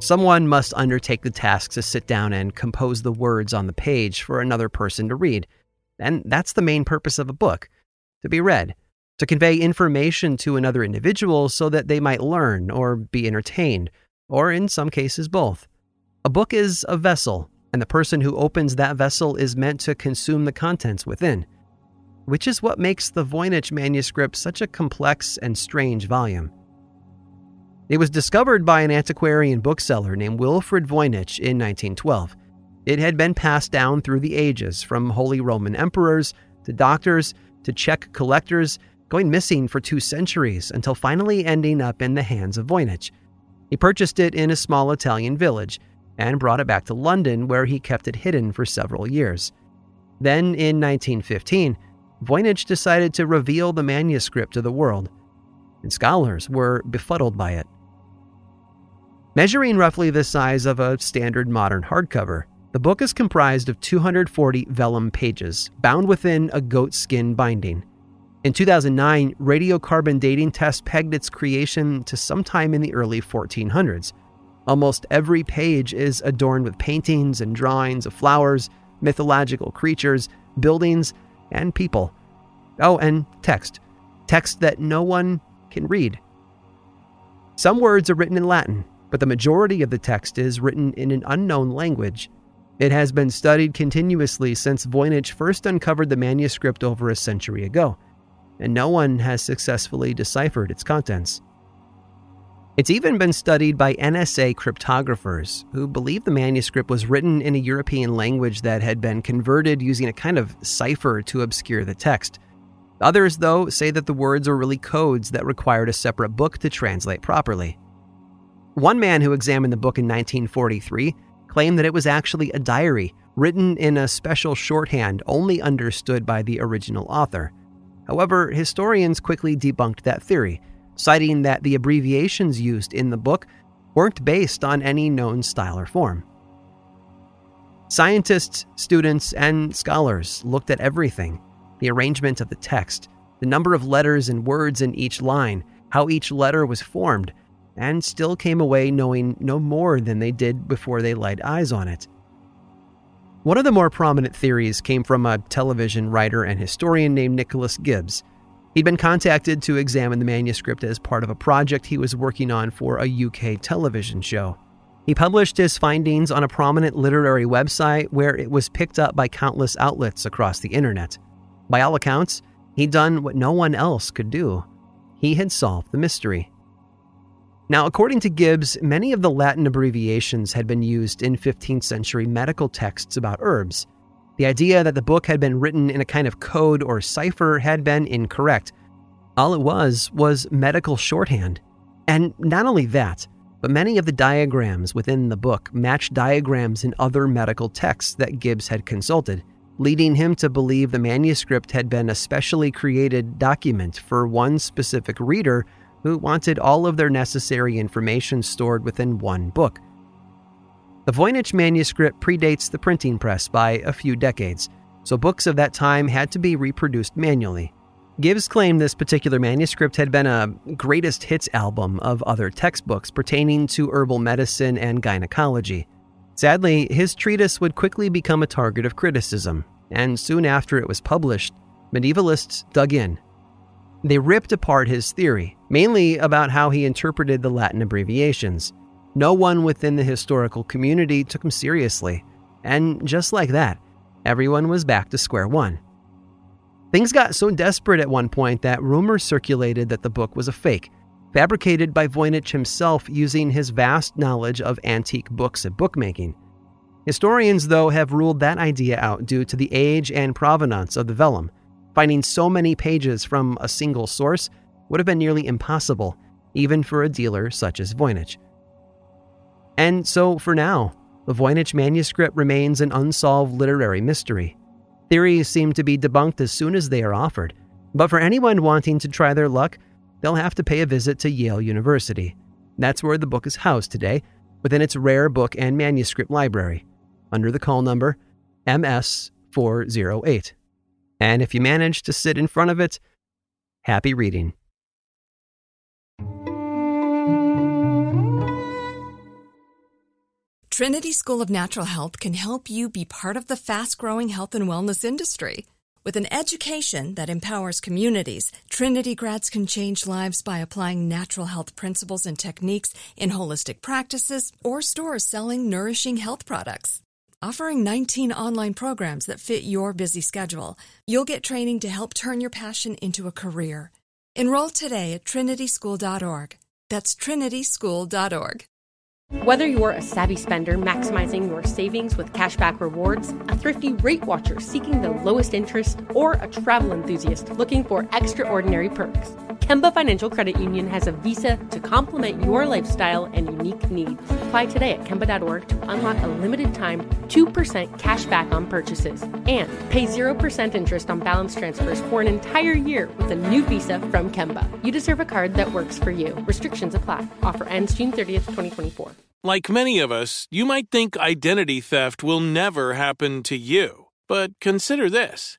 Someone must undertake the task to sit down and compose the words on the page for another person to read. And that's the main purpose of a book to be read, to convey information to another individual so that they might learn or be entertained, or in some cases, both. A book is a vessel, and the person who opens that vessel is meant to consume the contents within, which is what makes the Voynich manuscript such a complex and strange volume. It was discovered by an antiquarian bookseller named Wilfrid Voynich in 1912. It had been passed down through the ages, from Holy Roman emperors to doctors to Czech collectors, going missing for two centuries until finally ending up in the hands of Voynich. He purchased it in a small Italian village and brought it back to London, where he kept it hidden for several years. Then, in 1915, Voynich decided to reveal the manuscript to the world, and scholars were befuddled by it. Measuring roughly the size of a standard modern hardcover, the book is comprised of 240 vellum pages, bound within a goatskin binding. In 2009, radiocarbon dating tests pegged its creation to sometime in the early 1400s. Almost every page is adorned with paintings and drawings of flowers, mythological creatures, buildings, and people. Oh, and text. Text that no one can read. Some words are written in Latin, but the majority of the text is written in an unknown language. It has been studied continuously since Voynich first uncovered the manuscript over a century ago, and no one has successfully deciphered its contents. It's even been studied by NSA cryptographers who believe the manuscript was written in a European language that had been converted using a kind of cipher to obscure the text. Others, though, say that the words are really codes that required a separate book to translate properly. One man who examined the book in 1943 claimed that it was actually a diary written in a special shorthand only understood by the original author. However, historians quickly debunked that theory, citing that the abbreviations used in the book weren't based on any known style or form. Scientists, students, and scholars looked at everything the arrangement of the text, the number of letters and words in each line, how each letter was formed, and still came away knowing no more than they did before they laid eyes on it. One of the more prominent theories came from a television writer and historian named Nicholas Gibbs. He'd been contacted to examine the manuscript as part of a project he was working on for a UK television show. He published his findings on a prominent literary website where it was picked up by countless outlets across the internet. By all accounts, he'd done what no one else could do. He had solved the mystery. Now, according to Gibbs, many of the Latin abbreviations had been used in 15th century medical texts about herbs. The idea that the book had been written in a kind of code or cipher had been incorrect. All it was was medical shorthand. And not only that, but many of the diagrams within the book matched diagrams in other medical texts that Gibbs had consulted, leading him to believe the manuscript had been a specially created document for one specific reader who wanted all of their necessary information stored within one book. The Voynich manuscript predates the printing press by a few decades, so books of that time had to be reproduced manually. Gibbs claimed this particular manuscript had been a greatest hits album of other textbooks pertaining to herbal medicine and gynecology. Sadly, his treatise would quickly become a target of criticism, and soon after it was published, medievalists dug in they ripped apart his theory, mainly about how he interpreted the Latin abbreviations. No one within the historical community took him seriously, and just like that, everyone was back to square one. Things got so desperate at one point that rumors circulated that the book was a fake, fabricated by Voynich himself using his vast knowledge of antique books and bookmaking. Historians, though, have ruled that idea out due to the age and provenance of the vellum. Finding so many pages from a single source would have been nearly impossible, even for a dealer such as Voynich. And so, for now, the Voynich manuscript remains an unsolved literary mystery. Theories seem to be debunked as soon as they are offered, but for anyone wanting to try their luck, they'll have to pay a visit to Yale University. That's where the book is housed today, within its rare book and manuscript library, under the call number MS 408. And if you manage to sit in front of it, happy reading. Trinity School of Natural Health can help you be part of the fast growing health and wellness industry. With an education that empowers communities, Trinity grads can change lives by applying natural health principles and techniques in holistic practices or stores selling nourishing health products. Offering 19 online programs that fit your busy schedule, you'll get training to help turn your passion into a career. Enroll today at trinityschool.org. That's trinityschool.org. Whether you're a savvy spender maximizing your savings with cashback rewards, a thrifty rate watcher seeking the lowest interest, or a travel enthusiast looking for extraordinary perks, Kemba Financial Credit Union has a visa to complement your lifestyle and unique needs. Apply today at Kemba.org to unlock a limited time 2% cash back on purchases and pay 0% interest on balance transfers for an entire year with a new visa from Kemba. You deserve a card that works for you. Restrictions apply. Offer ends June 30th, 2024. Like many of us, you might think identity theft will never happen to you. But consider this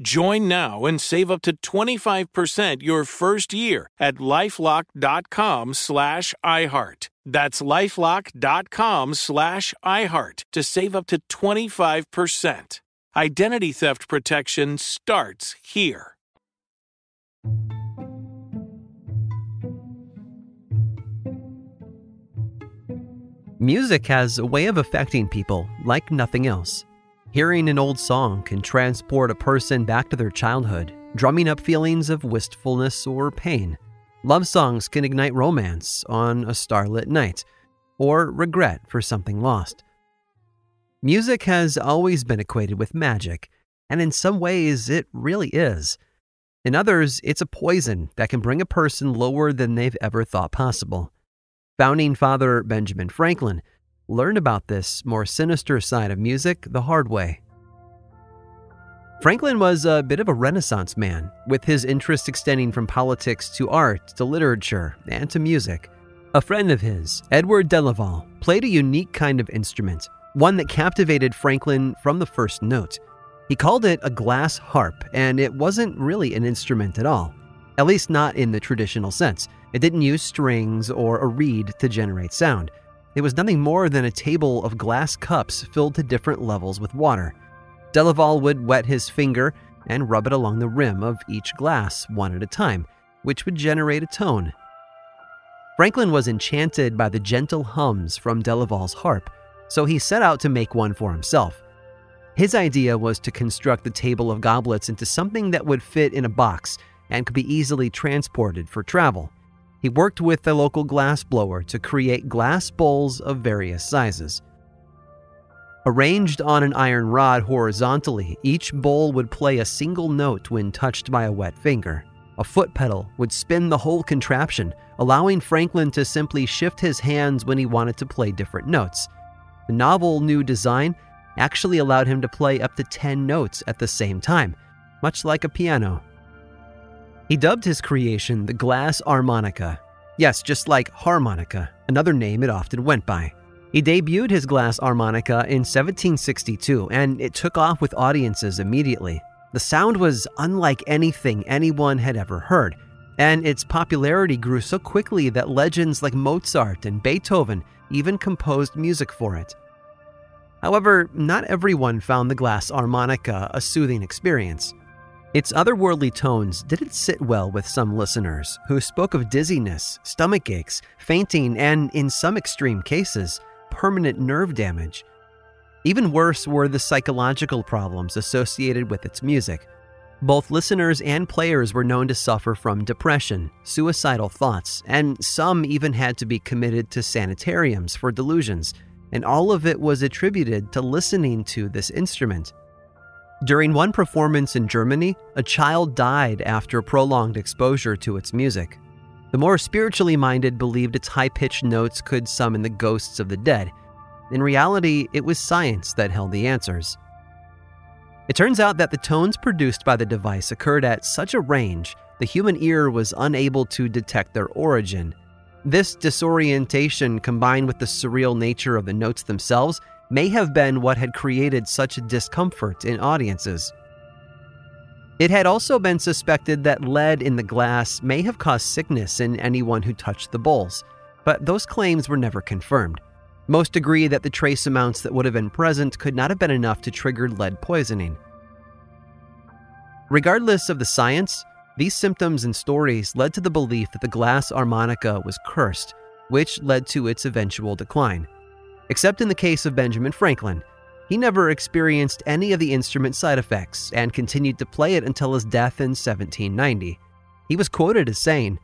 Join now and save up to 25% your first year at lifelock.com slash iHeart. That's lifelock.com slash iHeart to save up to 25%. Identity theft protection starts here. Music has a way of affecting people like nothing else. Hearing an old song can transport a person back to their childhood, drumming up feelings of wistfulness or pain. Love songs can ignite romance on a starlit night, or regret for something lost. Music has always been equated with magic, and in some ways it really is. In others, it's a poison that can bring a person lower than they've ever thought possible. Founding father Benjamin Franklin learned about this more sinister side of music the hard way. Franklin was a bit of a Renaissance man, with his interest extending from politics to art to literature and to music. A friend of his, Edward Delaval, played a unique kind of instrument, one that captivated Franklin from the first note. He called it a glass harp, and it wasn't really an instrument at all, at least not in the traditional sense. It didn't use strings or a reed to generate sound. It was nothing more than a table of glass cups filled to different levels with water. Delaval would wet his finger and rub it along the rim of each glass one at a time, which would generate a tone. Franklin was enchanted by the gentle hums from Delaval's harp, so he set out to make one for himself. His idea was to construct the table of goblets into something that would fit in a box and could be easily transported for travel. He worked with the local glass blower to create glass bowls of various sizes. Arranged on an iron rod horizontally, each bowl would play a single note when touched by a wet finger. A foot pedal would spin the whole contraption, allowing Franklin to simply shift his hands when he wanted to play different notes. The novel new design actually allowed him to play up to 10 notes at the same time, much like a piano. He dubbed his creation the glass harmonica. Yes, just like harmonica, another name it often went by. He debuted his glass harmonica in 1762, and it took off with audiences immediately. The sound was unlike anything anyone had ever heard, and its popularity grew so quickly that legends like Mozart and Beethoven even composed music for it. However, not everyone found the glass harmonica a soothing experience. Its otherworldly tones didn't sit well with some listeners who spoke of dizziness, stomach aches, fainting, and, in some extreme cases, permanent nerve damage. Even worse were the psychological problems associated with its music. Both listeners and players were known to suffer from depression, suicidal thoughts, and some even had to be committed to sanitariums for delusions, and all of it was attributed to listening to this instrument. During one performance in Germany, a child died after prolonged exposure to its music. The more spiritually minded believed its high pitched notes could summon the ghosts of the dead. In reality, it was science that held the answers. It turns out that the tones produced by the device occurred at such a range, the human ear was unable to detect their origin. This disorientation, combined with the surreal nature of the notes themselves, may have been what had created such discomfort in audiences. It had also been suspected that lead in the glass may have caused sickness in anyone who touched the bowls, but those claims were never confirmed. Most agree that the trace amounts that would have been present could not have been enough to trigger lead poisoning. Regardless of the science, these symptoms and stories led to the belief that the glass harmonica was cursed, which led to its eventual decline. Except in the case of Benjamin Franklin, he never experienced any of the instrument's side effects and continued to play it until his death in 1790. He was quoted as saying,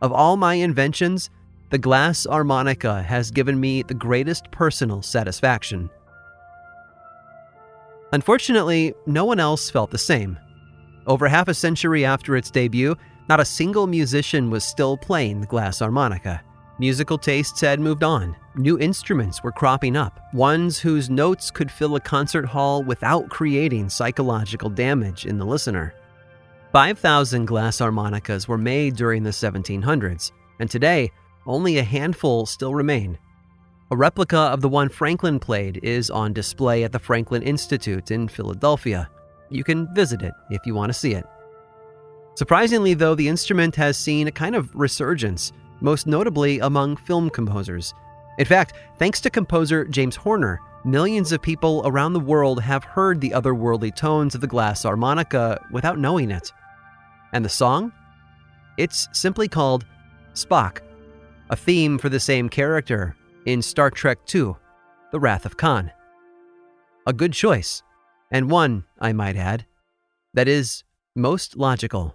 Of all my inventions, the glass harmonica has given me the greatest personal satisfaction. Unfortunately, no one else felt the same. Over half a century after its debut, not a single musician was still playing the glass harmonica. Musical tastes had moved on. New instruments were cropping up, ones whose notes could fill a concert hall without creating psychological damage in the listener. 5,000 glass harmonicas were made during the 1700s, and today, only a handful still remain. A replica of the one Franklin played is on display at the Franklin Institute in Philadelphia. You can visit it if you want to see it. Surprisingly, though, the instrument has seen a kind of resurgence most notably among film composers. In fact, thanks to composer James Horner, millions of people around the world have heard the otherworldly tones of the glass harmonica without knowing it. And the song? It's simply called Spock, a theme for the same character in Star Trek II The Wrath of Khan. A good choice, and one, I might add, that is most logical.